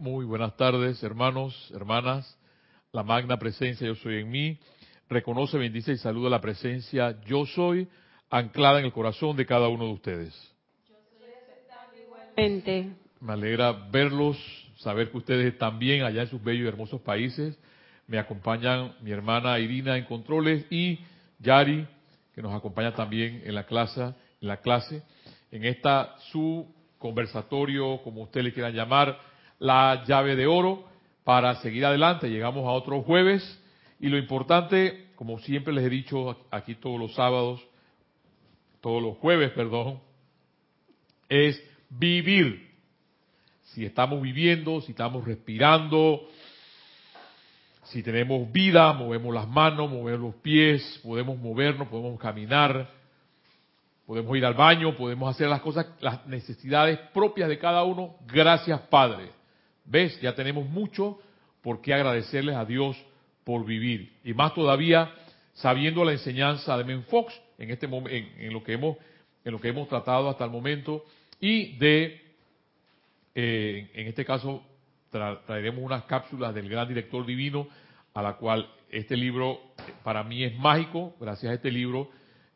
Muy buenas tardes, hermanos, hermanas. La magna presencia yo soy en mí. Reconoce, bendice y saluda la presencia yo soy anclada en el corazón de cada uno de ustedes. Me alegra verlos, saber que ustedes bien allá en sus bellos y hermosos países. Me acompañan mi hermana Irina en controles y Yari, que nos acompaña también en la clase, en la clase, en esta su conversatorio, como usted le quiera llamar, la llave de oro para seguir adelante. Llegamos a otro jueves y lo importante, como siempre les he dicho aquí todos los sábados, todos los jueves, perdón, es vivir. Si estamos viviendo, si estamos respirando, si tenemos vida, movemos las manos, movemos los pies, podemos movernos, podemos caminar, podemos ir al baño, podemos hacer las cosas, las necesidades propias de cada uno. Gracias, Padre. ¿Ves? Ya tenemos mucho por qué agradecerles a Dios por vivir. Y más todavía sabiendo la enseñanza de Menfox en este en, en lo que hemos en lo que hemos tratado hasta el momento y de eh, en este caso traeremos unas cápsulas del gran director divino a la cual este libro para mí es mágico gracias a este libro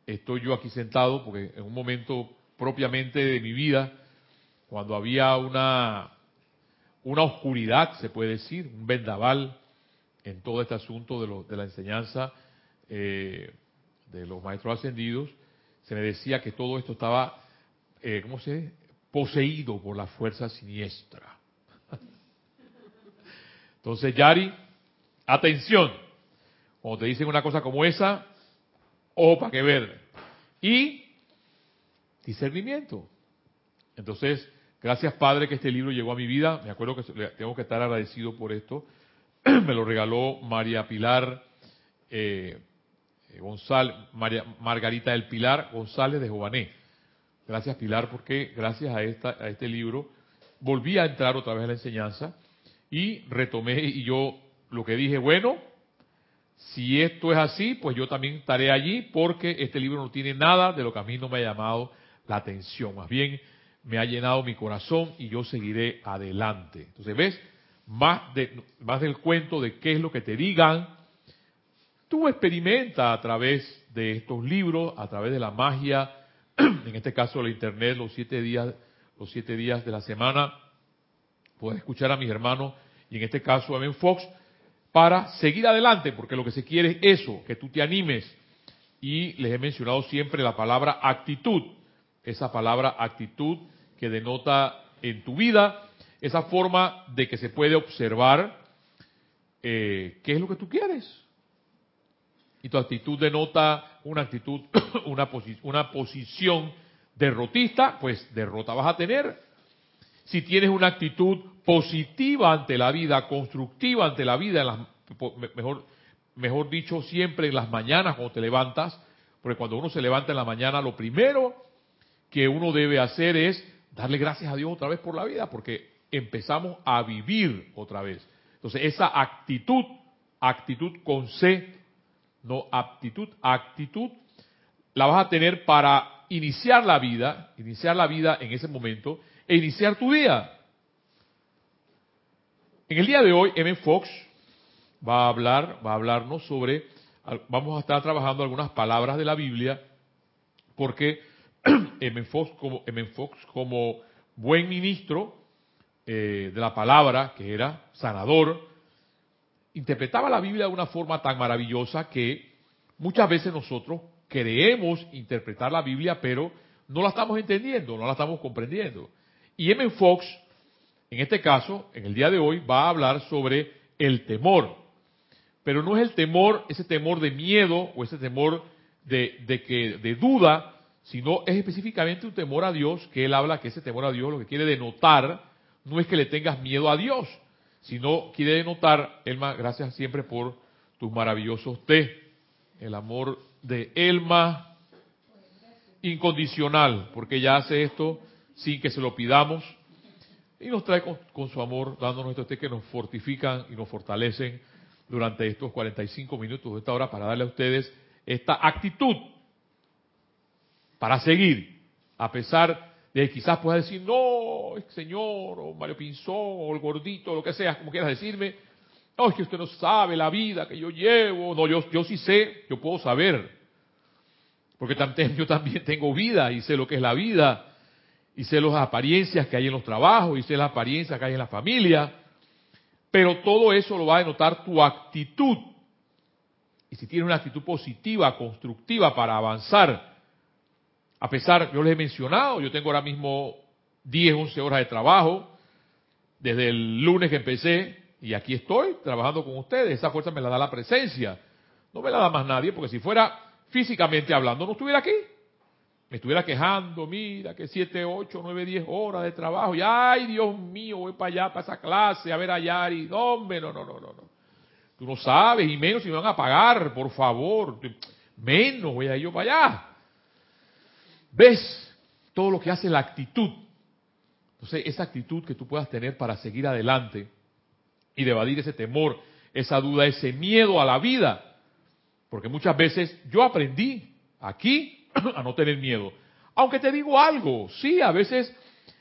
estoy yo aquí sentado porque en un momento propiamente de mi vida cuando había una una oscuridad, se puede decir, un vendaval en todo este asunto de, de la enseñanza eh, de los maestros ascendidos, se me decía que todo esto estaba, eh, ¿cómo se dice? Poseído por la fuerza siniestra. Entonces, Yari, atención, cuando te dicen una cosa como esa, ojo para que ver. Y discernimiento. Entonces, Gracias, Padre, que este libro llegó a mi vida. Me acuerdo que tengo que estar agradecido por esto. Me lo regaló María Pilar eh, González, María, Margarita del Pilar González de Jované. Gracias, Pilar, porque gracias a, esta, a este libro volví a entrar otra vez a la enseñanza y retomé y yo lo que dije, bueno, si esto es así, pues yo también estaré allí porque este libro no tiene nada de lo que a mí no me ha llamado la atención. Más bien, me ha llenado mi corazón y yo seguiré adelante. Entonces, ¿ves? Más, de, más del cuento de qué es lo que te digan, tú experimenta a través de estos libros, a través de la magia, en este caso la internet, los siete días, los siete días de la semana, puedes escuchar a mis hermanos y en este caso a Ben Fox para seguir adelante, porque lo que se quiere es eso, que tú te animes. Y les he mencionado siempre la palabra actitud, esa palabra actitud que denota en tu vida esa forma de que se puede observar eh, qué es lo que tú quieres. Y tu actitud denota una actitud, una, una posición derrotista, pues derrota vas a tener. Si tienes una actitud positiva ante la vida, constructiva ante la vida, en las, mejor, mejor dicho, siempre en las mañanas cuando te levantas, porque cuando uno se levanta en la mañana, lo primero que uno debe hacer es darle gracias a Dios otra vez por la vida, porque empezamos a vivir otra vez. Entonces, esa actitud, actitud con C, no aptitud, actitud, la vas a tener para iniciar la vida, iniciar la vida en ese momento e iniciar tu día. En el día de hoy, M. Fox va a hablar, va a hablarnos sobre, vamos a estar trabajando algunas palabras de la Biblia, porque M. Fox como, Fox como buen ministro eh, de la palabra, que era sanador, interpretaba la Biblia de una forma tan maravillosa que muchas veces nosotros queremos interpretar la Biblia, pero no la estamos entendiendo, no la estamos comprendiendo. Y M. Fox, en este caso, en el día de hoy, va a hablar sobre el temor. Pero no es el temor, ese temor de miedo o ese temor de que, de duda, sino es específicamente un temor a Dios, que él habla que ese temor a Dios lo que quiere denotar no es que le tengas miedo a Dios, sino quiere denotar, Elma, gracias siempre por tus maravillosos té, el amor de Elma incondicional, porque ella hace esto sin que se lo pidamos y nos trae con, su amor, dándonos estos té que nos fortifican y nos fortalecen durante estos 45 minutos de esta hora para darle a ustedes esta actitud para seguir, a pesar de quizás puedas decir, no, señor, o Mario Pinzón, o el gordito, lo que sea, como quieras decirme, no, es que usted no sabe la vida que yo llevo. No, yo, yo sí sé, yo puedo saber. Porque también, yo también tengo vida y sé lo que es la vida. Y sé las apariencias que hay en los trabajos y sé las apariencias que hay en la familia. Pero todo eso lo va a denotar tu actitud. Y si tienes una actitud positiva, constructiva para avanzar, a pesar, yo les he mencionado, yo tengo ahora mismo 10, 11 horas de trabajo, desde el lunes que empecé, y aquí estoy trabajando con ustedes. Esa fuerza me la da la presencia. No me la da más nadie, porque si fuera físicamente hablando, no estuviera aquí. Me estuviera quejando, mira, que 7, 8, 9, 10 horas de trabajo. Y ay, Dios mío, voy para allá, para esa clase, a ver allá. Y no, hombre, no, no, no, no. Tú no sabes, y menos si me van a pagar, por favor. Menos voy a ir yo para allá. ¿Ves? Todo lo que hace la actitud. Entonces, esa actitud que tú puedas tener para seguir adelante y de evadir ese temor, esa duda, ese miedo a la vida. Porque muchas veces yo aprendí aquí a no tener miedo. Aunque te digo algo, sí, a veces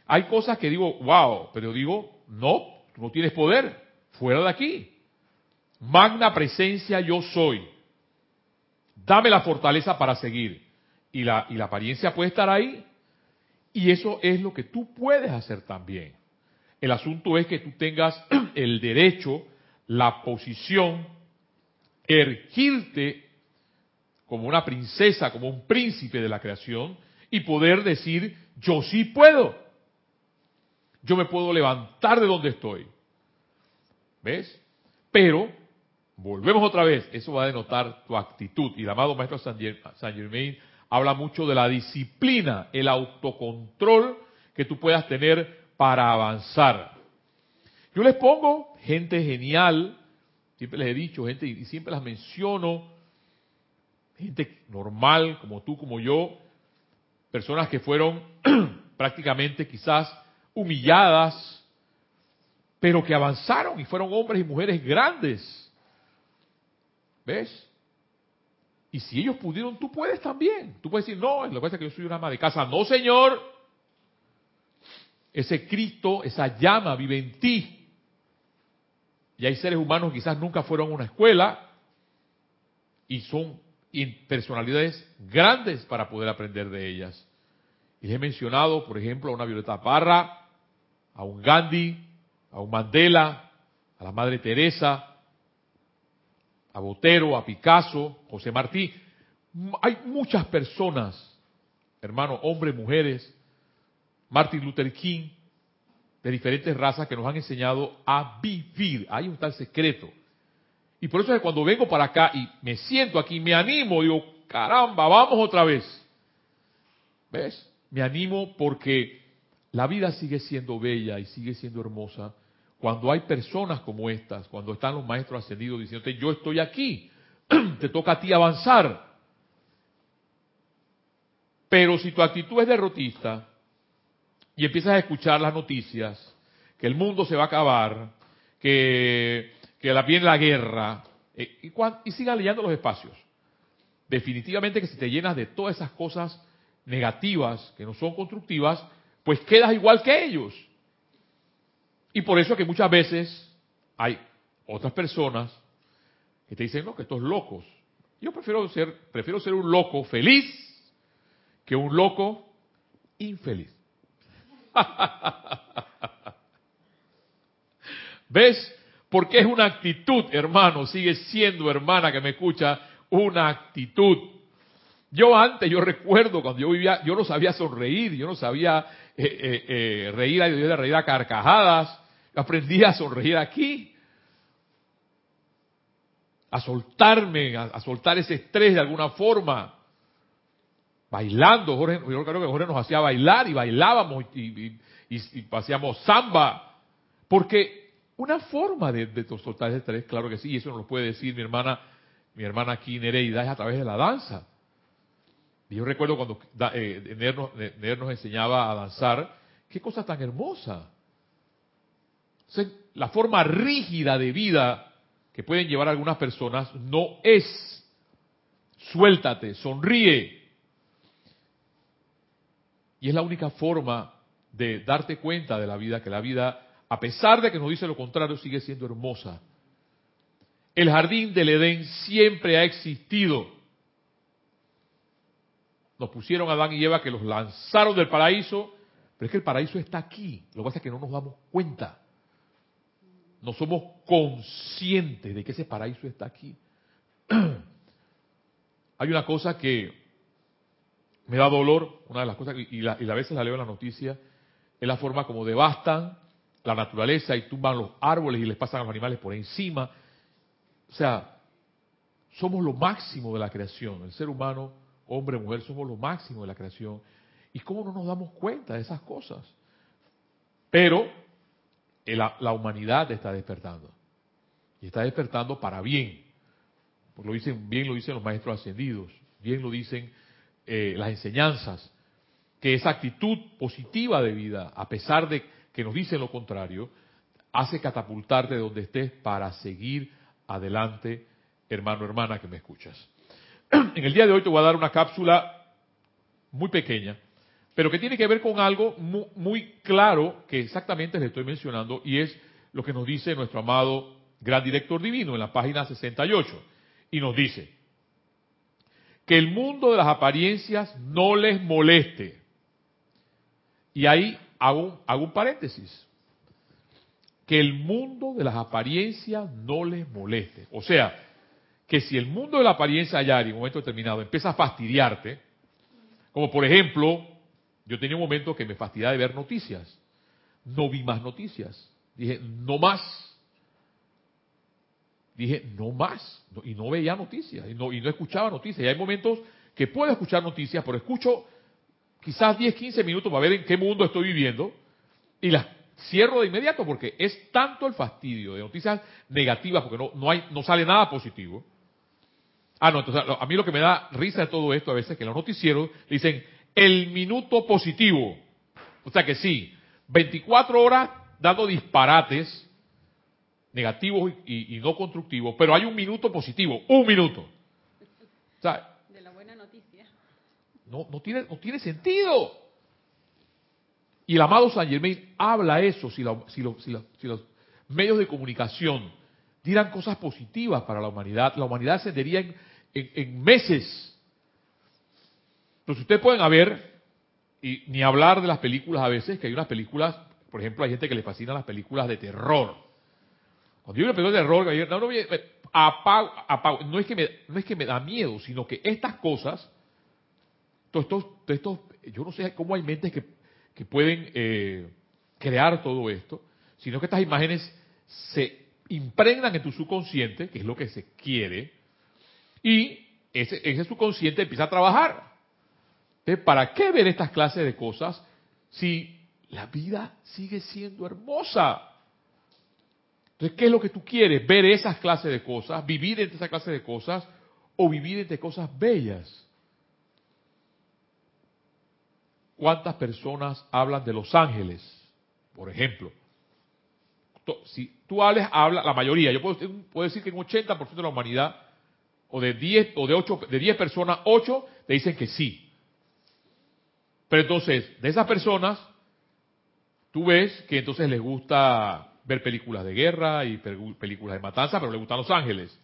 hay cosas que digo, wow, pero digo, no, tú no tienes poder, fuera de aquí. Magna presencia yo soy. Dame la fortaleza para seguir. Y la, y la apariencia puede estar ahí. Y eso es lo que tú puedes hacer también. El asunto es que tú tengas el derecho, la posición, ergirte como una princesa, como un príncipe de la creación y poder decir, yo sí puedo. Yo me puedo levantar de donde estoy. ¿Ves? Pero, volvemos otra vez, eso va a denotar tu actitud. Y el amado maestro San Germain habla mucho de la disciplina, el autocontrol que tú puedas tener para avanzar. Yo les pongo gente genial, siempre les he dicho, gente, y siempre las menciono, gente normal, como tú, como yo, personas que fueron prácticamente quizás humilladas, pero que avanzaron y fueron hombres y mujeres grandes. ¿Ves? Y si ellos pudieron, tú puedes también. Tú puedes decir, no, lo que pasa es que yo soy una ama de casa. No, Señor, ese Cristo, esa llama vive en ti. Y hay seres humanos que quizás nunca fueron a una escuela y son personalidades grandes para poder aprender de ellas. Y les he mencionado, por ejemplo, a una Violeta Parra, a un Gandhi, a un Mandela, a la Madre Teresa, a Botero, a Picasso, José Martí. Hay muchas personas, hermanos, hombres, mujeres, Martin Luther King, de diferentes razas que nos han enseñado a vivir. Hay un tal secreto. Y por eso es que cuando vengo para acá y me siento aquí, me animo, digo, caramba, vamos otra vez. ¿Ves? Me animo porque la vida sigue siendo bella y sigue siendo hermosa cuando hay personas como estas, cuando están los maestros ascendidos diciéndote, yo estoy aquí, te toca a ti avanzar. Pero si tu actitud es derrotista, y empiezas a escuchar las noticias, que el mundo se va a acabar, que, que la, viene la guerra, eh, y, sigan leyendo los espacios. Definitivamente que si te llenas de todas esas cosas negativas, que no son constructivas, pues quedas igual que ellos. Y por eso que muchas veces hay otras personas que te dicen, no, que estos locos. Yo prefiero ser, prefiero ser un loco feliz que un loco infeliz. ¿Ves? Porque es una actitud, hermano, sigue siendo, hermana que me escucha, una actitud. Yo antes, yo recuerdo cuando yo vivía, yo no sabía sonreír, yo no sabía eh, eh, eh, reír, de reír a carcajadas, aprendí a sonreír aquí, a soltarme, a, soltar ese estrés de alguna forma bailando. Jorge, yo creo que Jorge nos hacía bailar y bailábamos y, y, paseamos samba. Porque una forma de, de, soltar ese estrés, claro que sí, y eso nos lo puede decir mi hermana, mi hermana aquí Nereida, es a través de la danza. Y yo recuerdo cuando eh, nos enseñaba a danzar, qué cosa tan hermosa. La forma rígida de vida que pueden llevar algunas personas no es suéltate, sonríe, Y es la única forma de darte cuenta de la vida, que la vida, a pesar de que nos dice lo contrario, sigue siendo hermosa. El jardín del Edén siempre ha existido. Nos pusieron a Adán y Eva que los lanzaron del paraíso, pero es que el paraíso está aquí. Lo que pasa es que no nos damos cuenta. No somos conscientes de que ese paraíso está aquí. Hay una cosa que me da dolor, una de las cosas, y, a veces la leo en la noticia, es la forma como devastan la naturaleza y tumban los árboles y les pasan a los animales por encima. O sea, somos lo máximo de la creación. El ser humano, hombre, mujer, somos lo máximo de la creación. ¿Y cómo no nos damos cuenta de esas cosas? Pero la, la humanidad está despertando. Y está despertando para bien. Porque lo dicen, bien lo dicen los maestros ascendidos, bien lo dicen eh, las enseñanzas, que esa actitud positiva de vida, a pesar de que nos dicen lo contrario, hace catapultarte de donde estés para seguir adelante, hermano, hermana, que me escuchas. En el día de hoy te voy a dar una cápsula muy pequeña, pero que tiene que ver con algo muy, claro que exactamente le estoy mencionando y es lo que nos dice nuestro amado gran director divino en la página 68. Y nos dice, que el mundo de las apariencias no les moleste. Y ahí hago, hago un paréntesis. Que el mundo de las apariencias no les moleste. O sea, que si el mundo de la apariencia allá en un momento determinado empieza a fastidiarte, como por ejemplo, yo tenía un momento que me fastidiaba de ver noticias. No vi más noticias. Dije, no más dije, no más. y no veía noticias, y no, y no escuchaba noticias. Y hay momentos que puedo escuchar noticias, pero escucho quizás 10, 15 minutos para ver en qué mundo estoy viviendo, y las cierro de inmediato porque es tanto el fastidio de noticias negativas, porque no, no, hay, no sale nada positivo. Ah, no, entonces a mí lo que me da risa de todo esto a veces es que los noticieros dicen el minuto positivo. O sea que sí, 24 horas dando disparates, negativos y, no constructivos, pero hay un minuto positivo, un minuto. de la buena noticia. No, no, tiene, no tiene sentido. Y el amado San Germain habla eso, si, si, si, los medios de comunicación dieran cosas positivas para la humanidad, la humanidad ascendería en, en, meses. Entonces ustedes pueden ver, y ni hablar de las películas a veces, que hay unas películas, por ejemplo, hay gente que le fascina las películas de terror cuando yo le pego de error, no, es que me, no es que me da miedo, sino que estas cosas, todos estos, yo no sé cómo hay mentes que, que pueden eh, crear todo esto, sino que estas imágenes se impregnan en tu subconsciente, que es lo que se quiere, y ese, ese subconsciente empieza a trabajar. ¿Para qué ver estas clases de cosas si la vida sigue siendo hermosa? Entonces, ¿qué es lo que tú quieres? ¿Ver esas clases de cosas? ¿Vivir entre esas clases de cosas? ¿O vivir entre cosas bellas? ¿Cuántas personas hablan de los ángeles? Por ejemplo. Si tú hables, habla la mayoría. Yo puedo, decir que un 80% de la humanidad, o de 10, o de 8, de 10 personas, 8 te dicen que sí. Pero entonces, de esas personas, tú ves que entonces les gusta ver películas de guerra y películas de matanza, pero le gustan los ángeles.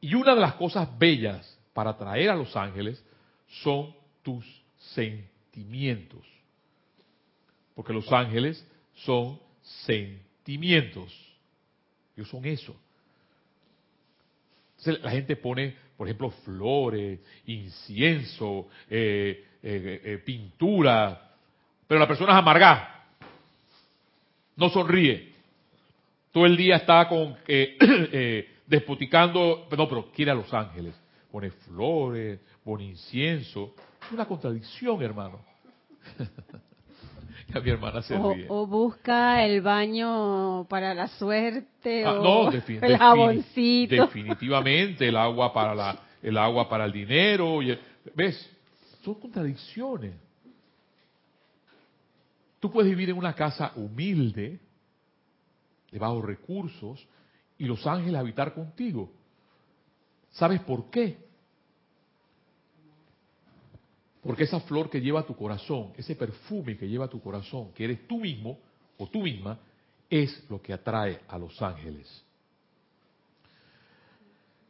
Y una de las cosas bellas para atraer a los ángeles son tus sentimientos. Porque los ángeles son sentimientos. Ellos son eso. la gente pone, por ejemplo, flores, incienso, eh, eh, eh, pintura, pero la persona es amargada no sonríe. Todo el día está con eh, eh, despoticando, no, pero quiere a los ángeles. Pone flores, pone incienso. Es una contradicción, hermano. ya mi hermana se ríe. O, busca el baño para la suerte ah, o el jaboncito. Definitivamente el agua para la, el agua para el dinero. ¿Ves? Son contradicciones. Tú puedes vivir en una casa humilde, de bajos recursos, y los ángeles habitar contigo. ¿Sabes por qué? Porque esa flor que lleva tu corazón, ese perfume que lleva tu corazón, que eres tú mismo o tú misma, es lo que atrae a los ángeles.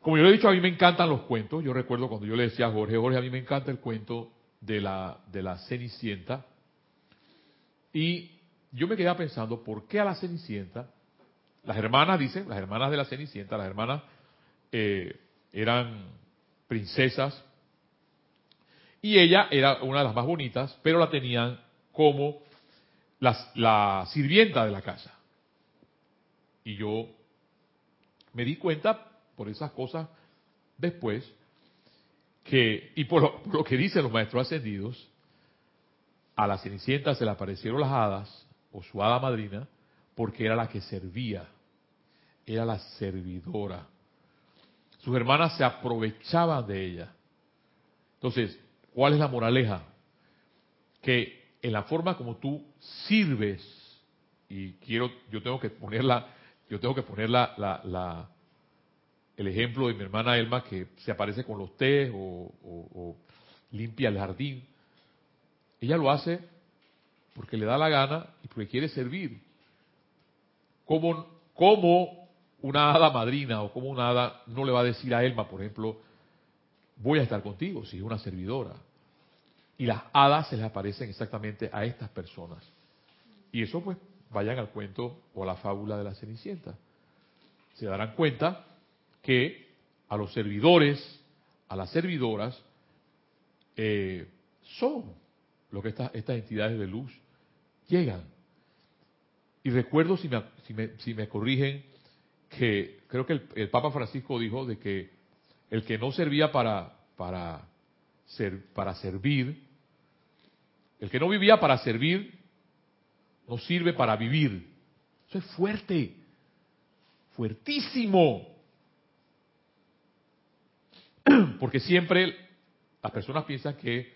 Como yo le he dicho, a mí me encantan los cuentos. Yo recuerdo cuando yo le decía a Jorge, Jorge, a mí me encanta el cuento de la, de la Cenicienta. Y yo me quedaba pensando, ¿por qué a la Cenicienta? Las hermanas, dicen, las hermanas de la Cenicienta, las hermanas eh, eran princesas y ella era una de las más bonitas, pero la tenían como la sirvienta de la casa. Y yo me di cuenta por esas cosas después que, y por lo, que dicen los maestros ascendidos, a la Cenicienta se le aparecieron las hadas, o su hada madrina, porque era la que servía, era la servidora. Sus hermanas se aprovechaban de ella. Entonces, ¿cuál es la moraleja? Que en la forma como tú sirves, y quiero, yo tengo que ponerla, yo tengo que poner la, la, el ejemplo de mi hermana Elma que se aparece con los tés o, limpia el jardín. Ella lo hace porque le da la gana y porque quiere servir. Como, como una hada madrina o como una hada no le va a decir a Elma, por ejemplo, voy a estar contigo si es una servidora. Y las hadas se les aparecen exactamente a estas personas. Y eso pues vayan al cuento o a la fábula de la Cenicienta. Se darán cuenta que a los servidores, a las servidoras, eh, son lo que estas entidades de luz llegan. Y recuerdo, si me, si me, si me corrigen, que creo que el, Papa Francisco dijo de que el que no servía para, para, ser, para servir, el que no vivía para servir, no sirve para vivir. Eso es fuerte, fuertísimo. Porque siempre las personas piensan que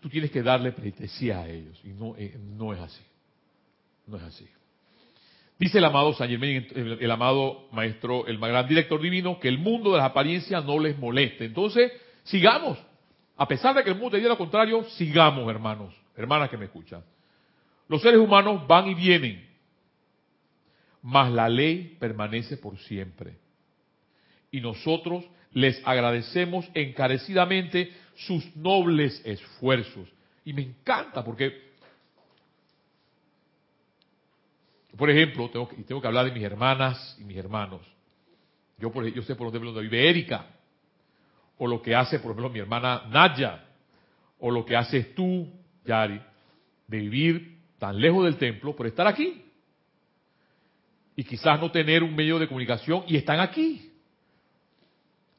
tú tienes que darle pleitesía a ellos. Y no, eh, no es así. No es así. Dice el amado San Germain, el, amado maestro, el gran director divino, que el mundo de las apariencias no les moleste. Entonces, sigamos. A pesar de que el mundo te diga lo contrario, sigamos, hermanos, hermanas que me escuchan. Los seres humanos van y vienen, mas la ley permanece por siempre. Y nosotros les agradecemos encarecidamente sus nobles esfuerzos. Y me encanta porque, por ejemplo, tengo que, tengo que hablar de mis hermanas y mis hermanos. Yo, por, yo sé por dónde vive Erika, o lo que hace, por ejemplo, mi hermana Naya, o lo que haces tú, Yari, de vivir tan lejos del templo por estar aquí. Y quizás no tener un medio de comunicación y están aquí.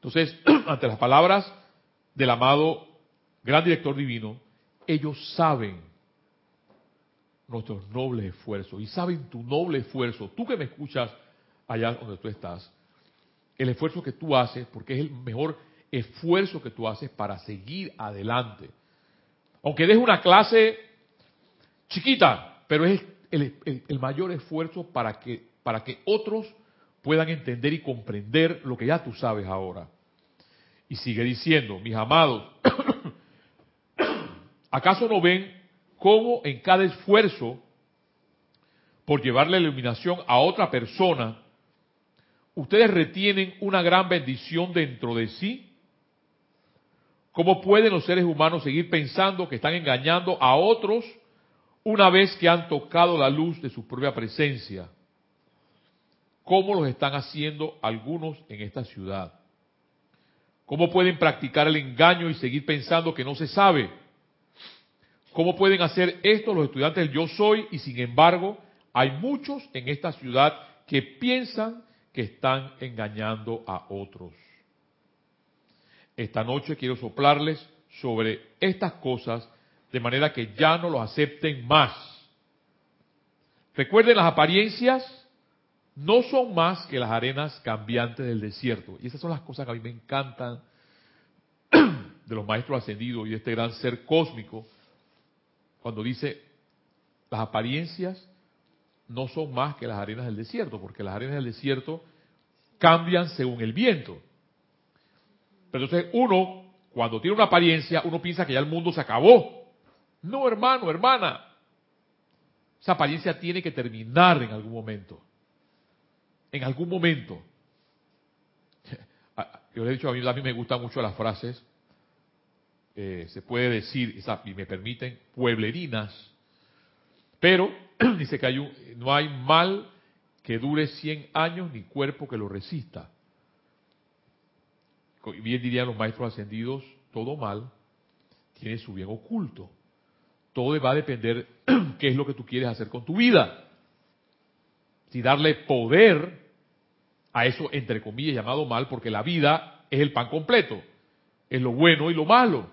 Entonces, ante las palabras del amado gran director divino, ellos saben nuestros nobles esfuerzos y saben tu noble esfuerzo. Tú que me escuchas allá donde tú estás, el esfuerzo que tú haces, porque es el mejor esfuerzo que tú haces para seguir adelante. Aunque des una clase chiquita, pero es el, el mayor esfuerzo para que, para que otros puedan entender y comprender lo que ya tú sabes ahora. Y sigue diciendo, mis amados, ¿acaso no ven cómo en cada esfuerzo por llevar la iluminación a otra persona, ustedes retienen una gran bendición dentro de sí? ¿Cómo pueden los seres humanos seguir pensando que están engañando a otros una vez que han tocado la luz de su propia presencia? ¿Cómo los están haciendo algunos en esta ciudad? ¿Cómo pueden practicar el engaño y seguir pensando que no se sabe? ¿Cómo pueden hacer esto los estudiantes del yo soy y sin embargo hay muchos en esta ciudad que piensan que están engañando a otros? Esta noche quiero soplarles sobre estas cosas de manera que ya no lo acepten más. Recuerden las apariencias no son más que las arenas cambiantes del desierto. Y esas son las cosas que a mí me encantan de los maestros ascendidos y de este gran ser cósmico, cuando dice, las apariencias no son más que las arenas del desierto, porque las arenas del desierto cambian según el viento. Pero entonces uno Cuando tiene una apariencia, uno piensa que ya el mundo se acabó. No, hermano, hermana. Esa apariencia tiene que terminar en algún momento. En algún momento. Yo le he dicho, a mí, a mí me gustan mucho las frases, eh, se puede decir, y me permiten, pueblerinas, pero dice que hay un, no hay mal que dure 100 años ni cuerpo que lo resista. Bien dirían los maestros ascendidos, todo mal tiene su bien oculto. Todo va a depender qué es lo que tú quieres hacer con tu vida. Si darle poder a eso, entre comillas, llamado mal, porque la vida es el pan completo, es lo bueno y lo malo.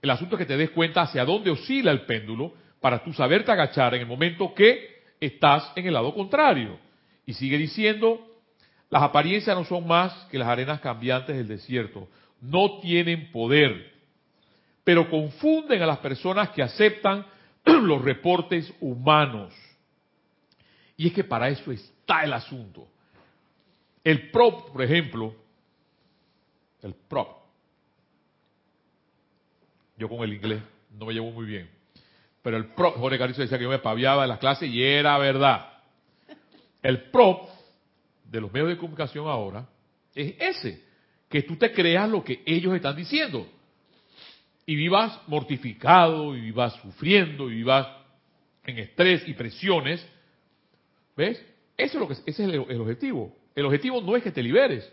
El asunto es que te des cuenta hacia dónde oscila el péndulo para tú saberte agachar en el momento que estás en el lado contrario. Y sigue diciendo, las apariencias no son más que las arenas cambiantes del desierto. No tienen poder, pero confunden a las personas que aceptan los reportes humanos. Y es que para eso está el asunto. El prop, por ejemplo, el prop. Yo con el inglés no me llevo muy bien. Pero el prop, Jorge Carrizo decía que yo me paviaba en las clases y era verdad. El prop de los medios de comunicación ahora es ese, que tú te creas lo que ellos están diciendo. Y vivas mortificado, y vivas sufriendo, y vivas en estrés y presiones. ¿Ves? Eso es lo que ese es el, objetivo. El objetivo no es que te liberes.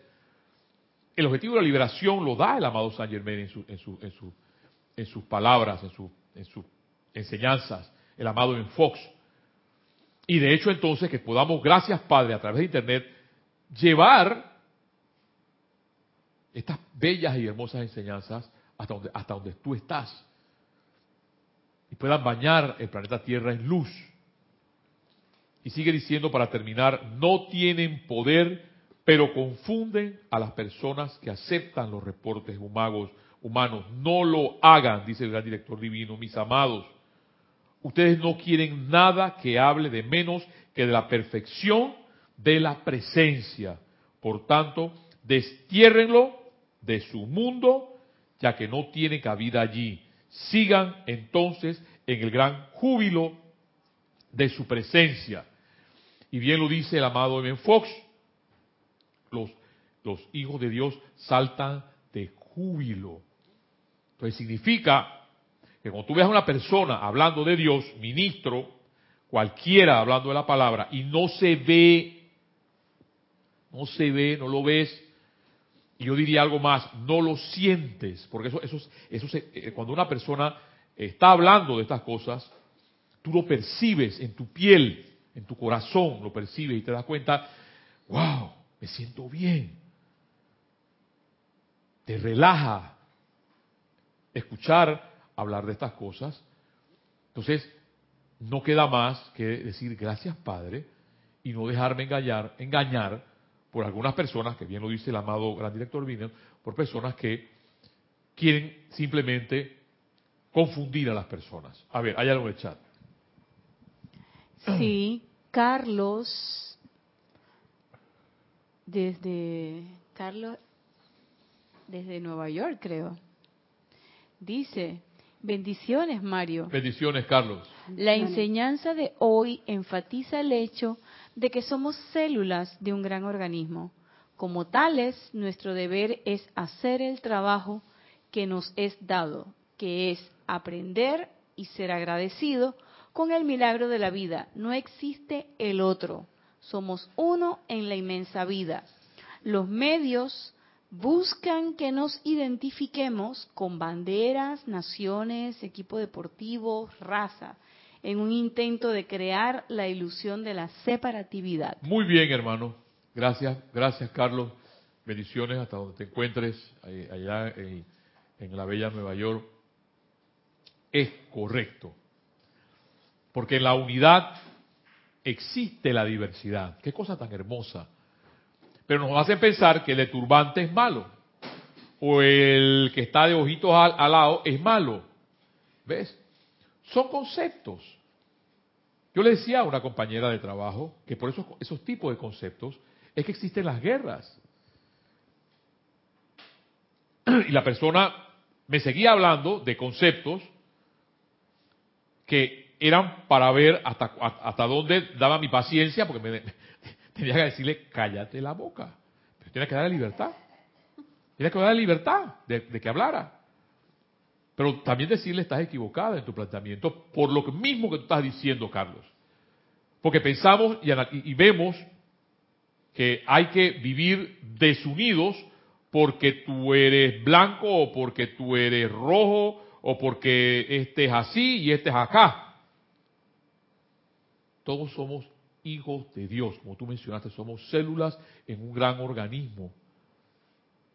El objetivo de la liberación lo da el amado Saint Germain en, su, en, su, en, su, en sus palabras, en, en sus enseñanzas, el amado en Fox. Y de hecho entonces que podamos, gracias Padre, a través de Internet, llevar estas bellas y hermosas enseñanzas hasta donde, hasta donde tú estás. Y puedan bañar el planeta Tierra en luz. Y sigue diciendo para terminar, no tienen poder, pero confunden a las personas que aceptan los reportes humanos. humanos. No lo hagan, dice el gran director divino, mis amados. Ustedes no quieren nada que hable de menos que de la perfección de la presencia. Por tanto, destiérrenlo de su mundo, ya que no tiene cabida allí. Sigan entonces en el gran júbilo de su presencia. Y bien lo dice el amado M. Fox, los, los hijos de Dios saltan de júbilo. Entonces significa que cuando tú veas a una persona hablando de Dios, ministro, cualquiera hablando de la palabra, y no se ve, no se ve, no lo ves, y yo diría algo más, no lo sientes, porque eso, eso, eso eh, cuando una persona está hablando de estas cosas, tú lo percibes en tu piel, en tu corazón, lo percibes y te das cuenta, wow, me siento bien. Te relaja escuchar hablar de estas cosas. Entonces, no queda más que decir gracias Padre y no dejarme engañar, engañar por algunas personas, que bien lo dice el amado gran director Viner, por personas que quieren simplemente confundir a las personas. A ver, hay algo en el chat. Sí, Carlos, desde Carlos, desde Nueva York creo, dice, Bendiciones, Mario. Bendiciones, Carlos. La enseñanza de hoy enfatiza el hecho de que somos células de un gran organismo. Como tales, nuestro deber es hacer el trabajo que nos es dado, que es aprender y ser agradecido con el milagro de la vida. No existe el otro. Somos uno en la inmensa vida. Los medios buscan que nos identifiquemos con banderas, naciones, equipo deportivo, raza, en un intento de crear la ilusión de la separatividad. Muy bien, hermano. Gracias, gracias, Carlos. Bendiciones hasta donde te encuentres, allá en, en la bella Nueva York. Es correcto. Porque en la unidad existe la diversidad. Qué cosa tan hermosa pero nos hacen pensar que el de turbante es malo, o el que está de ojitos al, lado es malo. ¿Ves? Son conceptos. Yo le decía a una compañera de trabajo que por esos, esos tipos de conceptos es que existen las guerras. y la persona me seguía hablando de conceptos que eran para ver hasta, hasta dónde daba mi paciencia, porque me, tenía que decirle, cállate la boca. Pero tenía que darle libertad. Tenía que darle libertad de, que hablara. Pero también decirle, estás equivocada en tu planteamiento por lo mismo que tú estás diciendo, Carlos. Porque pensamos y, y vemos que hay que vivir desunidos porque tú eres blanco o porque tú eres rojo o porque este es así y este es acá. Todos somos hijos de Dios, como tú mencionaste, somos células en un gran organismo,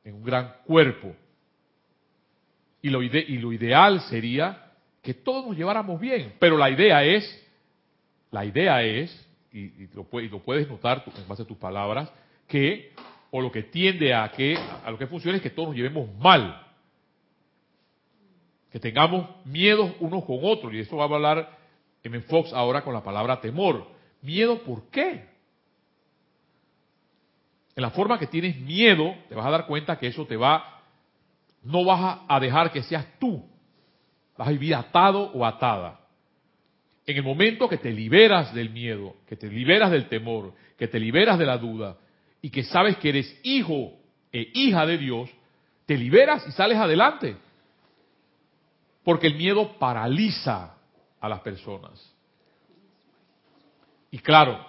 en un gran cuerpo. Y lo, ideal sería que todos nos lleváramos bien, pero la idea es, la idea es, y, lo, y lo, puedes notar en base a tus palabras, que, o lo que tiende a que, a lo que funciona es que todos nos llevemos mal. Que tengamos miedos unos con otros, y eso va a hablar M. Fox ahora con la palabra temor. ¿Miedo por qué? En la forma que tienes miedo, te vas a dar cuenta que eso te va, no vas a dejar que seas tú. Vas a vivir atado o atada. En el momento que te liberas del miedo, que te liberas del temor, que te liberas de la duda y que sabes que eres hijo e hija de Dios, te liberas y sales adelante. Porque el miedo paraliza a las personas. Y claro,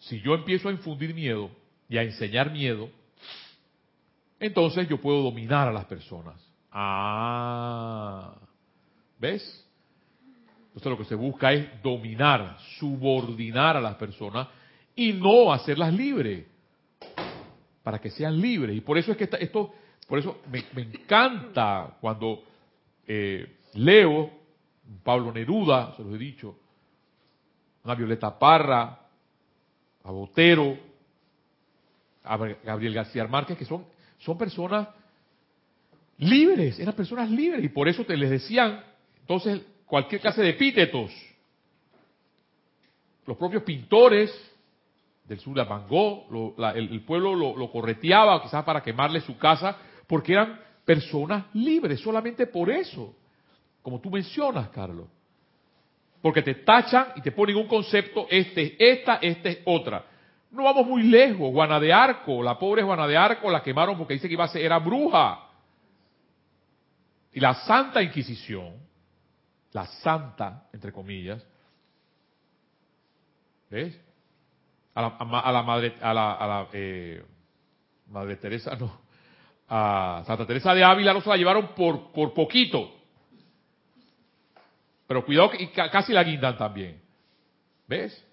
si yo empiezo a infundir miedo y a enseñar miedo, entonces yo puedo dominar a las personas. Ah, ¿ves? Entonces lo que se busca es dominar, subordinar a las personas y no hacerlas libres, para que sean libres. Y por eso es que esto, por eso me, encanta cuando eh, leo Pablo Neruda, se los he dicho, una Violeta Parra, a Botero, a Gabriel García Márquez, que son, son personas libres, eran personas libres, y por eso te les decían, entonces, cualquier clase de epítetos. Los propios pintores del sur de Van el, pueblo lo, correteaba quizás para quemarle su casa, porque eran personas libres, solamente por eso. Como tú mencionas, Carlos. Porque te tachan y te ponen un concepto, este es esta, este es otra. No vamos muy lejos. Juana de Arco, la pobre Juana de Arco la quemaron porque dice que iba a ser, bruja. Y la Santa Inquisición la santa, entre comillas, ¿ves? A la, madre, a la, a la eh, madre Teresa, no, a Santa Teresa de Ávila no se la llevaron por, por poquito. Pero cuidado que casi la guindan también. ¿Ves?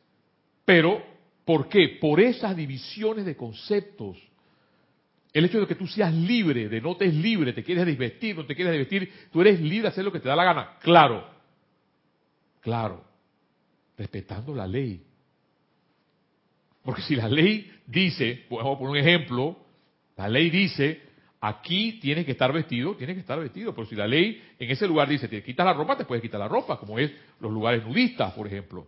Pero, ¿por qué? Por esas divisiones de conceptos. El hecho de que tú seas libre, de no te es libre, te quieres desvestir, no te quieres desvestir, tú eres libre de hacer lo que te da la gana. Claro, Claro, respetando la ley. Porque si la ley dice, vamos a poner un ejemplo, la ley dice, aquí tienes que estar vestido, tienes que estar vestido. Pero si la ley en ese lugar dice, te quitas la ropa, te puedes quitar la ropa, como es los lugares nudistas, por ejemplo.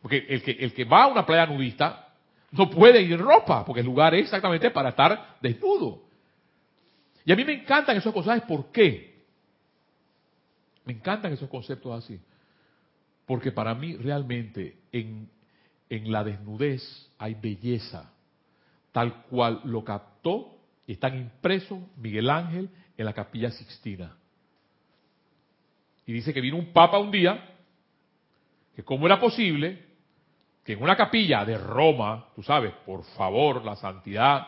Porque el que, el que va a una playa nudista no puede ir en ropa, porque el lugar es exactamente para estar desnudo. Y a mí me encantan esos ¿sabes por qué? Me encantan esos conceptos así. Porque para mí realmente en, la desnudez hay belleza, tal cual lo captó y están impresos Miguel Ángel en la capilla Sixtina. Y dice que vino un papa un día, que cómo era posible que en una capilla de Roma, tú sabes, por favor, la santidad,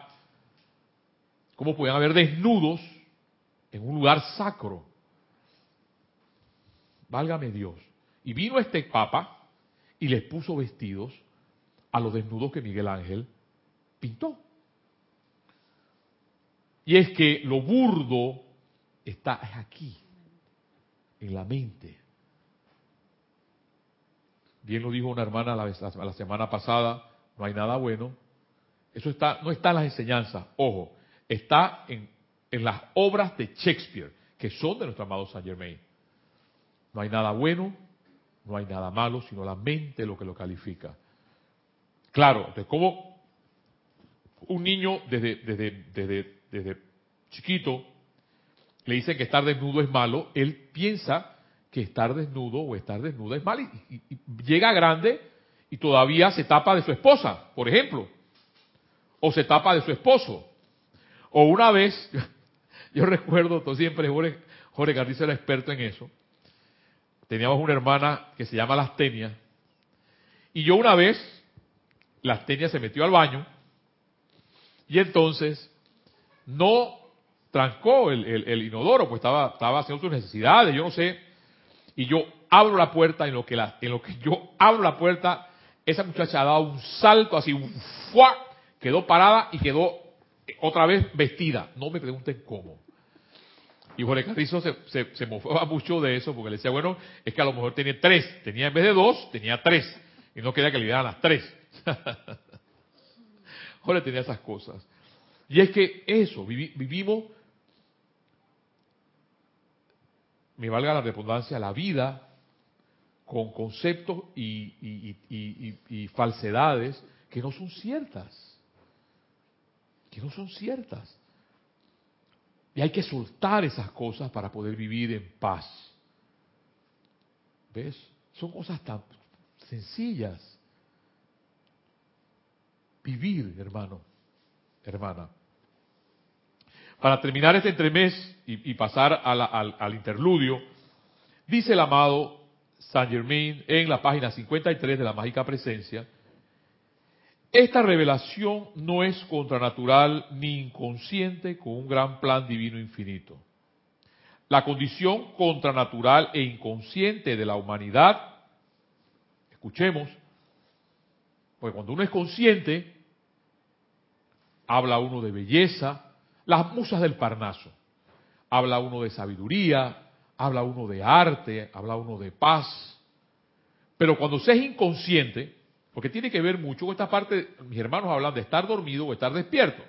cómo podían haber desnudos en un lugar sacro. Válgame Dios. Y vino este papa y les puso vestidos a los desnudos que Miguel Ángel pintó. Y es que lo burdo está aquí, en la mente. Bien lo dijo una hermana la, semana pasada, no hay nada bueno. Eso está, no está en las enseñanzas, ojo, está en, en las obras de Shakespeare, que son de nuestro amado Saint Germain. No hay nada bueno, no hay nada malo, sino la mente lo que lo califica. Claro, entonces, ¿cómo un niño desde, desde, chiquito, le dicen que estar desnudo es malo, él piensa que estar desnudo o estar desnuda es malo y, llega grande y todavía se tapa de su esposa, por ejemplo, o se tapa de su esposo. O una vez, yo recuerdo, siempre Jorge, Jorge Garrizo era experto en eso, teníamos una hermana que se llama Lastenia, y yo una vez, Lastenia se metió al baño, y entonces no trancó el, inodoro, pues estaba, estaba haciendo sus necesidades, yo no sé, y yo abro la puerta, en lo que, la, en lo que yo abro la puerta, esa muchacha ha dado un salto así, un quedó parada y quedó otra vez vestida. No me pregunten cómo. Y Jorge Carrizo se, se, se mofaba mucho de eso porque le decía, bueno, es que a lo mejor tenía tres. Tenía en vez de dos, tenía tres. Y no quería que le dieran las tres. Jorge tenía esas cosas. Y es que eso, vivimos, me valga la redundancia, la vida con conceptos y, y, falsedades que no son ciertas. Que no son ciertas. Y hay que soltar esas cosas para poder vivir en paz. ¿Ves? Son cosas tan sencillas. Vivir, hermano, hermana. Para terminar este entremés y, pasar al, al interludio, dice el amado Saint Germain en la página 53 de la Mágica Presencia, esta revelación no es contranatural ni inconsciente con un gran plan divino infinito. La condición contranatural e inconsciente de la humanidad, escuchemos, porque cuando uno es consciente, habla uno de belleza, las musas del Parnaso, habla uno de sabiduría, habla uno de arte, habla uno de paz, pero cuando se es inconsciente, porque tiene que ver mucho con esta parte, mis hermanos hablan de estar dormido o estar despierto.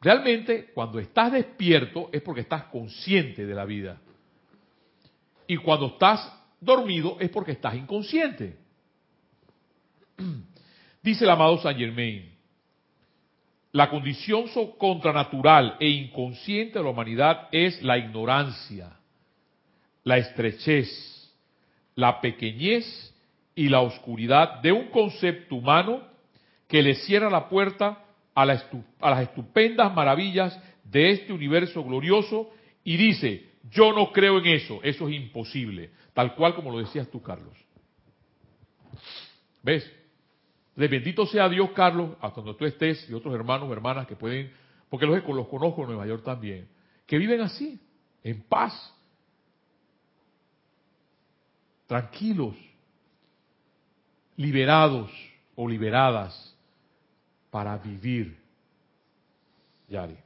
Realmente, cuando estás despierto es porque estás consciente de la vida. Y cuando estás dormido es porque estás inconsciente. Dice el amado Saint Germain, la condición contranatural e inconsciente de la humanidad es la ignorancia, la estrechez, la pequeñez y la oscuridad de un concepto humano que le cierra la puerta a, las estupendas maravillas de este universo glorioso y dice, yo no creo en eso, eso es imposible, tal cual como lo decías tú, Carlos. ¿Ves? De bendito sea Dios, Carlos, hasta donde tú estés y otros hermanos hermanas que pueden, porque los, los conozco en Nueva York también, que viven así, en paz, tranquilos, liberados o liberadas para vivir. Yari.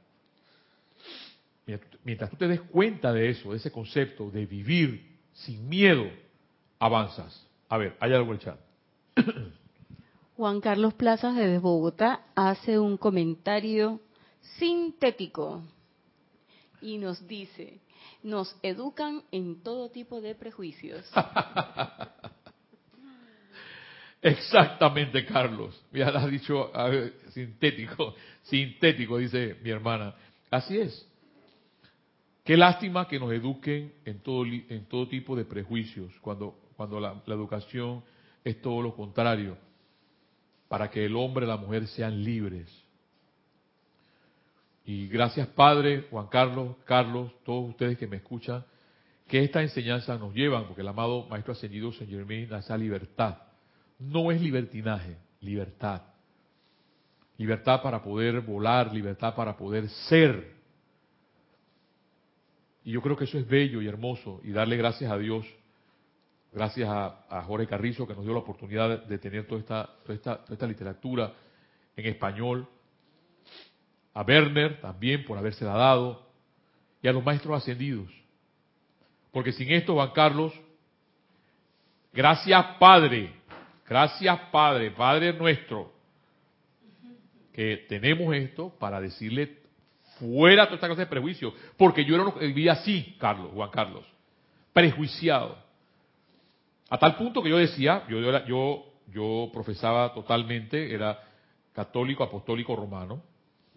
Mientras tú te des cuenta de eso, de ese concepto de vivir sin miedo, avanzas. A ver, hay algo en el chat. Juan Carlos Plazas desde Bogotá hace un comentario sintético y nos dice, nos educan en todo tipo de prejuicios. Exactamente, Carlos. Ya has dicho sintético, sintético, dice mi hermana. Así es. Qué lástima que nos eduquen en todo, en todo tipo de prejuicios, cuando, cuando la educación es todo lo contrario, para que el hombre y la mujer sean libres. Y gracias Padre, Juan Carlos, Carlos, todos ustedes que me escuchan, que esta enseñanza nos llevan, porque el amado Maestro Ascendido Señor Germain da esa libertad no es libertinaje, libertad. Libertad para poder volar, libertad para poder ser. Y yo creo que eso es bello y hermoso y darle gracias a Dios, gracias a, Jorge Carrizo que nos dio la oportunidad de, tener toda esta, toda esta, literatura en español, a Werner también por habérsela dado. Y a los maestros ascendidos. Porque sin esto, Juan Carlos, gracias Padre, Gracias Padre, Padre nuestro, que tenemos esto para decirle fuera toda esta clase de prejuicio, porque yo era vivía así, Carlos, Juan Carlos, prejuiciado. A tal punto que yo decía, yo, yo, yo profesaba totalmente, era católico, apostólico, romano,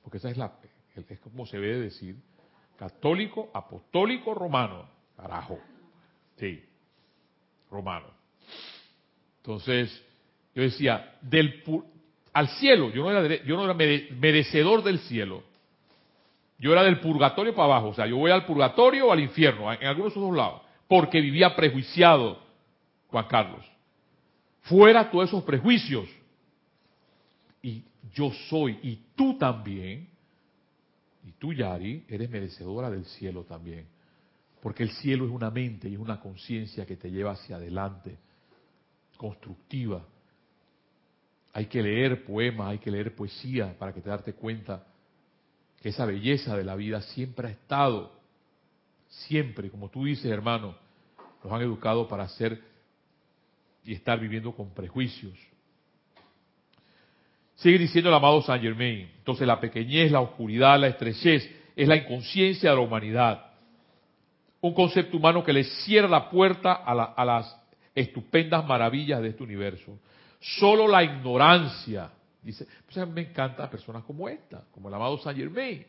porque esa es la, es como se debe decir, católico, apostólico, romano, carajo, sí, romano. Entonces, yo decía, del al cielo, yo no era, yo no era merecedor del cielo, yo era del purgatorio para abajo, o sea, yo voy al purgatorio o al infierno, en algunos de esos dos lados, porque vivía prejuiciado, Juan Carlos. Fuera todos esos prejuicios. Y yo soy, y tú también, y tú, Yari, eres merecedora del cielo también. Porque el cielo es una mente y es una conciencia que te lleva hacia adelante, constructiva. Hay que leer poemas, hay que leer poesía para que te darte cuenta que esa belleza de la vida siempre ha estado, siempre, como tú dices, hermano, nos han educado para ser y estar viviendo con prejuicios. Sigue diciendo el amado Saint Germain. Entonces la pequeñez, la oscuridad, la estrechez es la inconsciencia de la humanidad. Un concepto humano que le cierra la puerta a, las estupendas maravillas de este universo. Solo la ignorancia, dice, me encantan personas como esta, como el amado Saint Germain.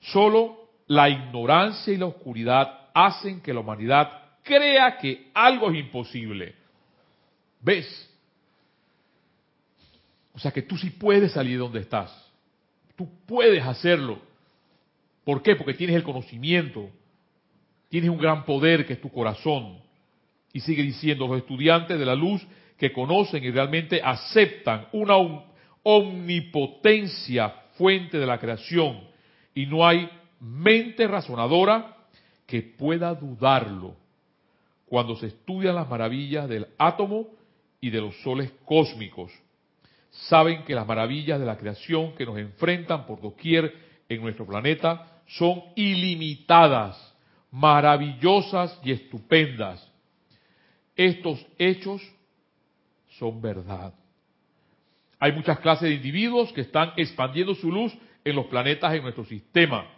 Solo la ignorancia y la oscuridad hacen que la humanidad crea que algo es imposible. ¿Ves? O sea que tú sí puedes salir de donde estás. Tú puedes hacerlo. ¿Por qué? Porque tienes el conocimiento. Tienes un gran poder que es tu corazón. Y sigue diciendo, los estudiantes de la luz que conocen y realmente aceptan una omnipotencia fuente de la creación y no hay mente razonadora que pueda dudarlo cuando se estudian las maravillas del átomo y de los soles cósmicos saben que las maravillas de la creación que nos enfrentan por doquier en nuestro planeta son ilimitadas, maravillosas y estupendas. Estos hechos son verdad. Hay muchas clases de individuos que están expandiendo su luz en los planetas en nuestro sistema.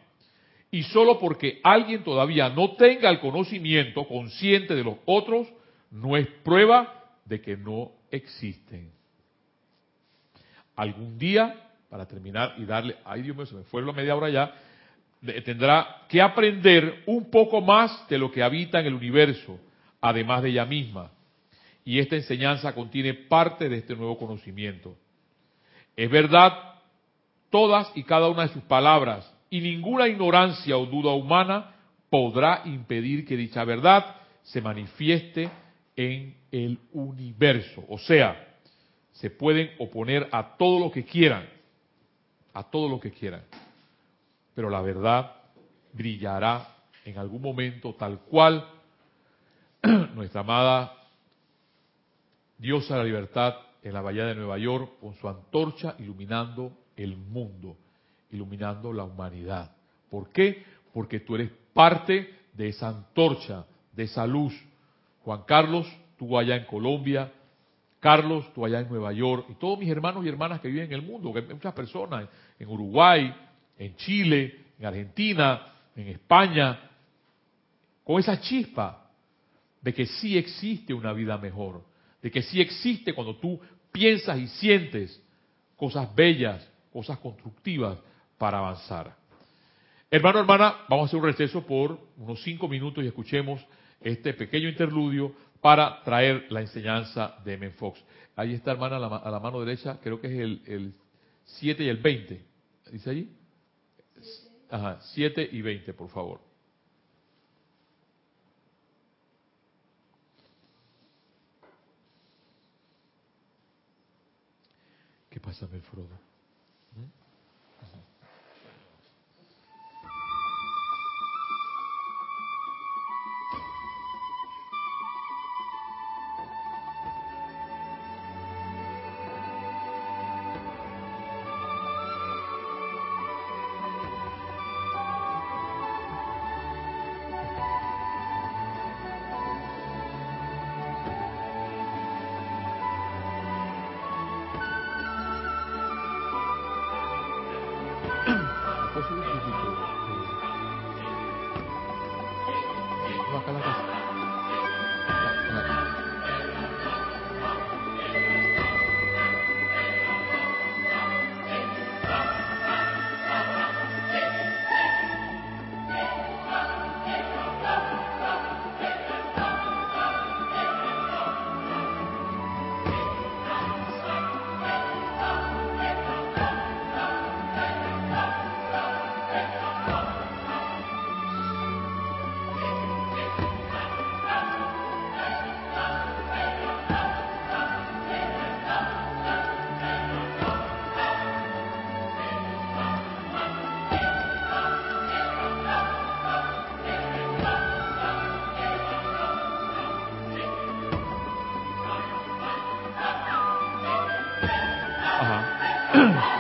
Y solo porque alguien todavía no tenga el conocimiento consciente de los otros, no es prueba de que no existen algún día, para terminar y darle, ay Dios mío, se me fue la media hora ya, tendrá que aprender un poco más de lo que habita en el universo, además de ella misma. Y esta enseñanza contiene parte de este nuevo conocimiento. Es verdad todas y cada una de sus palabras, y ninguna ignorancia o duda humana podrá impedir que dicha verdad se manifieste en el universo. O sea, se pueden oponer a todo lo que quieran, a todo lo que quieran, pero la verdad brillará en algún momento tal cual nuestra amada diosa de la libertad en la bahía de Nueva York con su antorcha iluminando el mundo, iluminando la humanidad. ¿Por qué? Porque tú eres parte de esa antorcha, de esa luz. Juan Carlos, tú allá en Colombia, Carlos, tú allá en Nueva York, y todos mis hermanos y hermanas que viven en el mundo, que hay muchas personas, en Uruguay, en Chile, en Argentina, en España, con esa chispa de que sí existe una vida mejor, de que sí existe cuando tú piensas y sientes cosas bellas, cosas constructivas para avanzar. Hermano, hermana, vamos a hacer un receso por unos cinco minutos y escuchemos este pequeño interludio para traer la enseñanza de Menfox. Ahí está, hermana, a la, mano derecha, creo que es el, el 7 y el 20. ¿Dice allí? Ajá, 7 y 20, por favor. ¿Qué pasa, Melfrodo? 啊哈。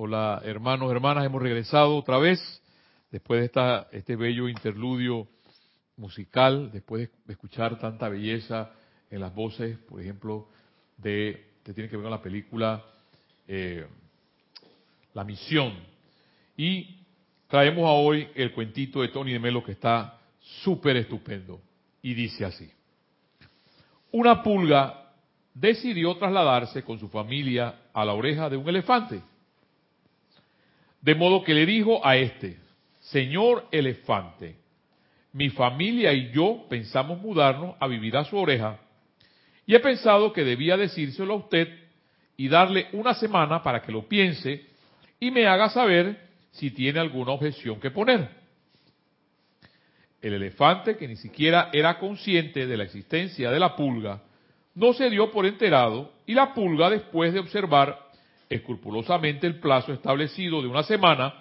Hola hermanos, hermanas, hemos regresado otra vez después de esta, este bello interludio musical, después de escuchar tanta belleza en las voces, por ejemplo, de, que tiene que ver con la película eh, La Misión. Y traemos a hoy el cuentito de Tony de Melo que está súper estupendo. Y dice así. Una pulga decidió trasladarse con su familia a la oreja de un elefante de modo que le dijo a este, Señor elefante, mi familia y yo pensamos mudarnos a vivir a su oreja, y he pensado que debía decírselo a usted y darle una semana para que lo piense y me haga saber si tiene alguna objeción que poner. El elefante, que ni siquiera era consciente de la existencia de la pulga, no se dio por enterado y la pulga, después de observar escrupulosamente el plazo establecido de una semana,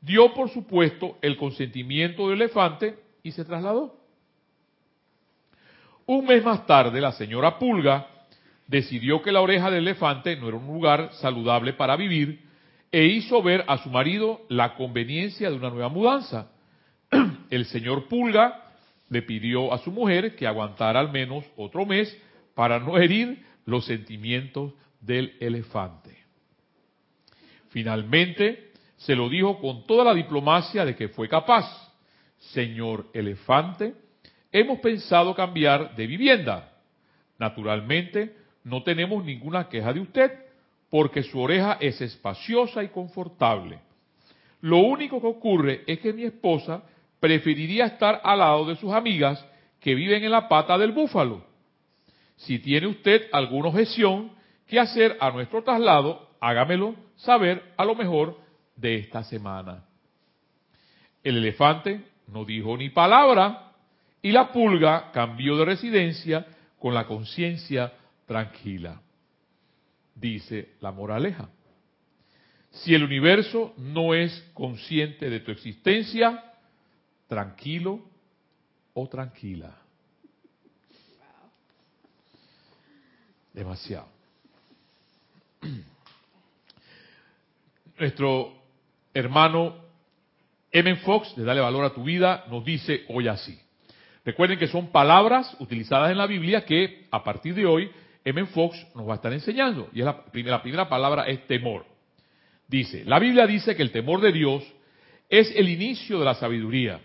dio por supuesto el consentimiento del elefante y se trasladó. Un mes más tarde, la señora Pulga decidió que la oreja del elefante no era un lugar saludable para vivir e hizo ver a su marido la conveniencia de una nueva mudanza. El señor Pulga le pidió a su mujer que aguantara al menos otro mes para no herir los sentimientos del elefante. Finalmente, se lo dijo con toda la diplomacia de que fue capaz. Señor elefante, hemos pensado cambiar de vivienda. Naturalmente, no tenemos ninguna queja de usted, porque su oreja es espaciosa y confortable. Lo único que ocurre es que mi esposa preferiría estar al lado de sus amigas que viven en la pata del búfalo. Si tiene usted alguna objeción que hacer a nuestro traslado, hágamelo saber a lo mejor de esta semana. El elefante no dijo ni palabra y la pulga cambió de residencia con la conciencia tranquila. Dice la moraleja. Si el universo no es consciente de tu existencia, tranquilo o tranquila. Demasiado. nuestro hermano M. Fox, de Dale Valor a tu Vida, nos dice hoy así. Recuerden que son palabras utilizadas en la Biblia que a partir de hoy M. Fox nos va a estar enseñando. Y la, la primera palabra es temor. Dice, la Biblia dice que el temor de Dios es el inicio de la sabiduría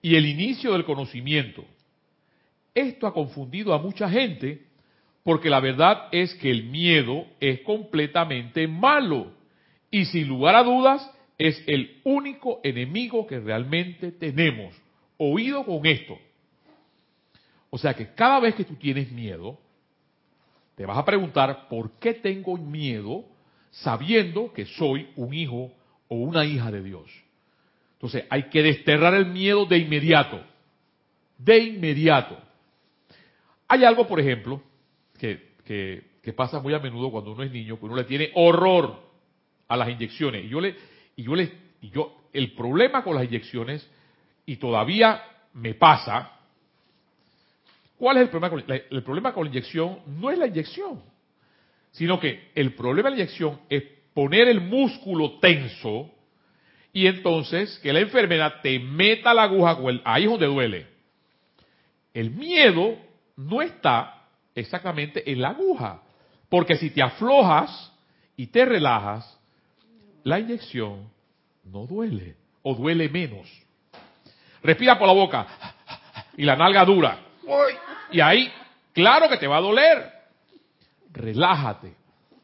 y el inicio del conocimiento. Esto ha confundido a mucha gente porque la verdad es que el miedo es completamente malo y sin lugar a dudas es el único enemigo que realmente tenemos. Oído con esto. O sea que cada vez que tú tienes miedo, te vas a preguntar, ¿por qué tengo miedo sabiendo que soy un hijo o una hija de Dios? Entonces hay que desterrar el miedo de inmediato. De inmediato. Hay algo, por ejemplo, que, que, pasa muy a menudo cuando uno es niño, que uno le tiene horror a las inyecciones. Y yo le, y yo le, y yo, el problema con las inyecciones, y todavía me pasa, ¿cuál es el problema con la, el problema con la inyección? No es la inyección, sino que el problema de la inyección es poner el músculo tenso y entonces que la enfermedad te meta la aguja, ahí es donde duele. El miedo no está exactamente en la aguja, porque si te aflojas y te relajas, la inyección no duele o duele menos. Respira por la boca y la nalga dura. Y ahí, claro que te va a doler. Relájate.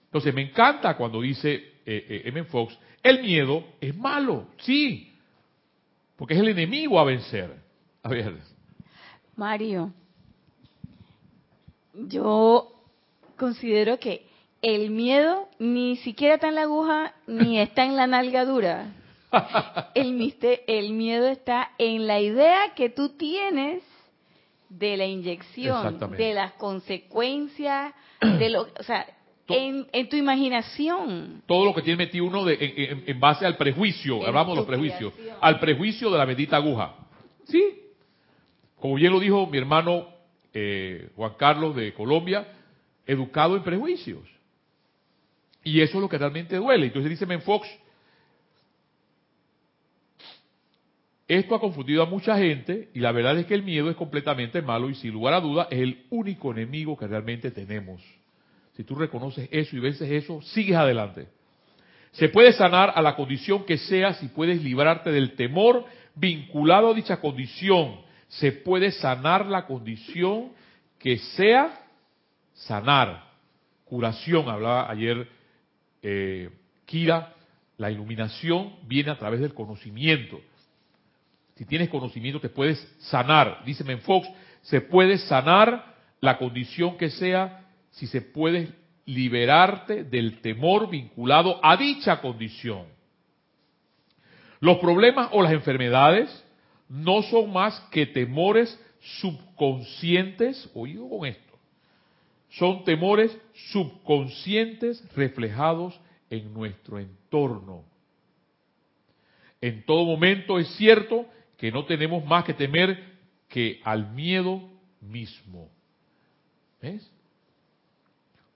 Entonces me encanta cuando dice eh, eh Fox, el miedo es malo, sí, porque es el enemigo a vencer. A ver. Mario, yo considero que el miedo ni siquiera está en la aguja ni está en la nalgadura. El, el miedo está en la idea que tú tienes de la inyección, de las consecuencias, de lo, o sea, en, tu imaginación. Todo lo que tiene metido uno en, base al prejuicio, hablamos de los prejuicios, al prejuicio de la bendita aguja. ¿Sí? Como bien lo dijo mi hermano eh, Juan Carlos de Colombia, educado en prejuicios Y eso es lo que realmente duele. Entonces dice Menfox, esto ha confundido a mucha gente y la verdad es que el miedo es completamente malo y sin lugar a duda es el único enemigo que realmente tenemos. Si tú reconoces eso y vences eso, sigues adelante. Se puede sanar a la condición que sea si puedes librarte del temor vinculado a dicha condición. Se puede sanar la condición que sea sanar. Curación, hablaba ayer eh, Kira, la iluminación viene a través del conocimiento. Si tienes conocimiento te puedes sanar. Dice Fox, se puede sanar la condición que sea si se puede liberarte del temor vinculado a dicha condición. Los problemas o las enfermedades no son más que temores subconscientes, oído con esto, son temores subconscientes reflejados en nuestro entorno. En todo momento es cierto que no tenemos más que temer que al miedo mismo. ¿Ves?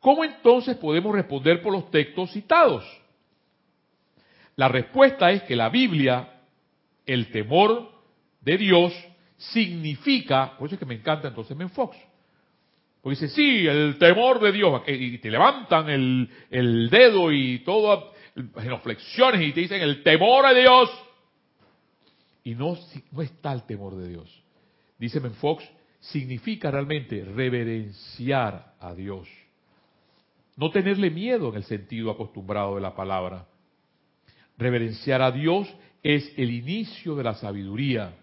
¿Cómo entonces podemos responder por los textos citados? La respuesta es que la Biblia, el temor de Dios, significa, por eso es que me encanta entonces Menfox, dice, sí, el temor de Dios, y te levantan el, el dedo y todo, genuflexiones y te dicen el temor de Dios. Y no, no está el temor de Dios. Dice Menfox, significa realmente reverenciar a Dios. No tenerle miedo en el sentido acostumbrado de la palabra. Reverenciar a Dios es el inicio de la sabiduría.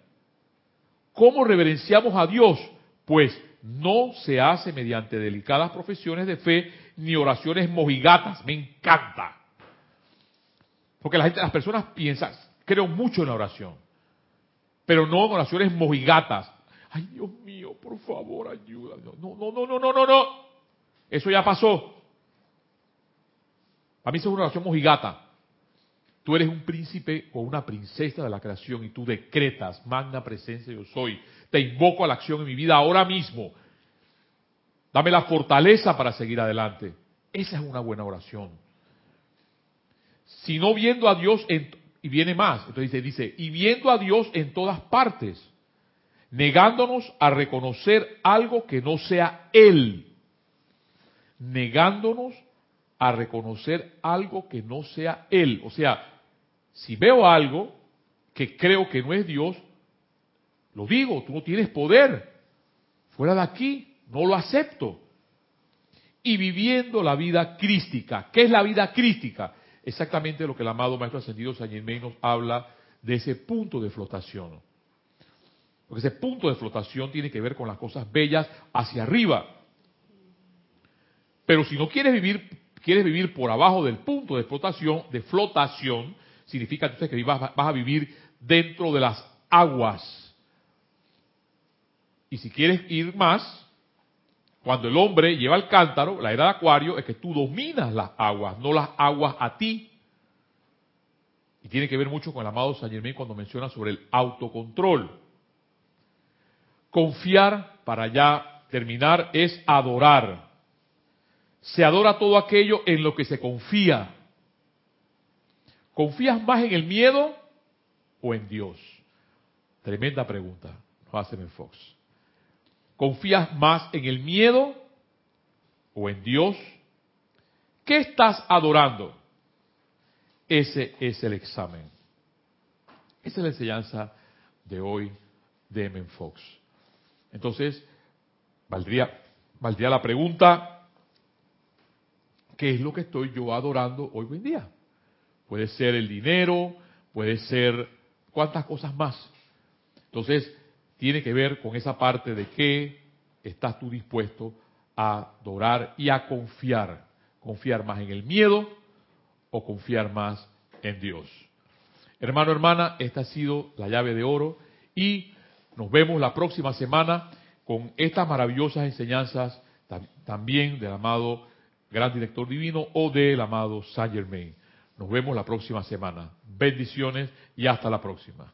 ¿Cómo reverenciamos a Dios? Pues no se hace mediante delicadas profesiones de fe ni oraciones mojigatas. Me encanta. Porque la gente, las personas piensan, creo mucho en la oración, pero no en oraciones mojigatas. Ay, Dios mío, por favor, ayuda. No, no, no, no, no, no, no. Eso ya pasó. A mí eso es una oración mojigata. Tú eres un príncipe o una princesa de la creación y tú decretas, magna presencia yo soy. Te invoco a la acción en mi vida ahora mismo. Dame la fortaleza para seguir adelante. Esa es una buena oración. Si no viendo a Dios, y viene más, entonces dice, y viendo a Dios en todas partes, negándonos a reconocer algo que no sea Él, negándonos a reconocer algo que no sea Él. O sea, si veo algo que creo que no es Dios, lo digo, tú no tienes poder. Fuera de aquí, no lo acepto. Y viviendo la vida crística. ¿Qué es la vida crística? Exactamente lo que el amado Maestro Ascendido San Germain nos habla de ese punto de flotación. Porque ese punto de flotación tiene que ver con las cosas bellas hacia arriba. Pero si no quieres vivir, quieres vivir por abajo del punto de flotación, de flotación, significa entonces que vas, a vivir dentro de las aguas. Y si quieres ir más, cuando el hombre lleva el cántaro, la era de acuario, es que tú dominas las aguas, no las aguas a ti. Y tiene que ver mucho con el amado San Germain cuando menciona sobre el autocontrol. Confiar, para ya terminar, es adorar. Se adora todo aquello en lo que se confía. ¿Confías más en el miedo o en Dios? Tremenda pregunta, no hace Fox. ¿Confías más en el miedo o en Dios? ¿Qué estás adorando? Ese es el examen. Esa es la enseñanza de hoy de M. Fox. Entonces, valdría, valdría la pregunta, ¿qué es lo que estoy yo adorando hoy en día? Puede ser el dinero, puede ser cuántas cosas más. Entonces, tiene que ver con esa parte de que estás tú dispuesto a adorar y a confiar. Confiar más en el miedo o confiar más en Dios. Hermano, hermana, esta ha sido la llave de oro y nos vemos la próxima semana con estas maravillosas enseñanzas también del amado Gran Director Divino o del amado Saint Germain. Nos vemos la próxima semana. Bendiciones y hasta la próxima.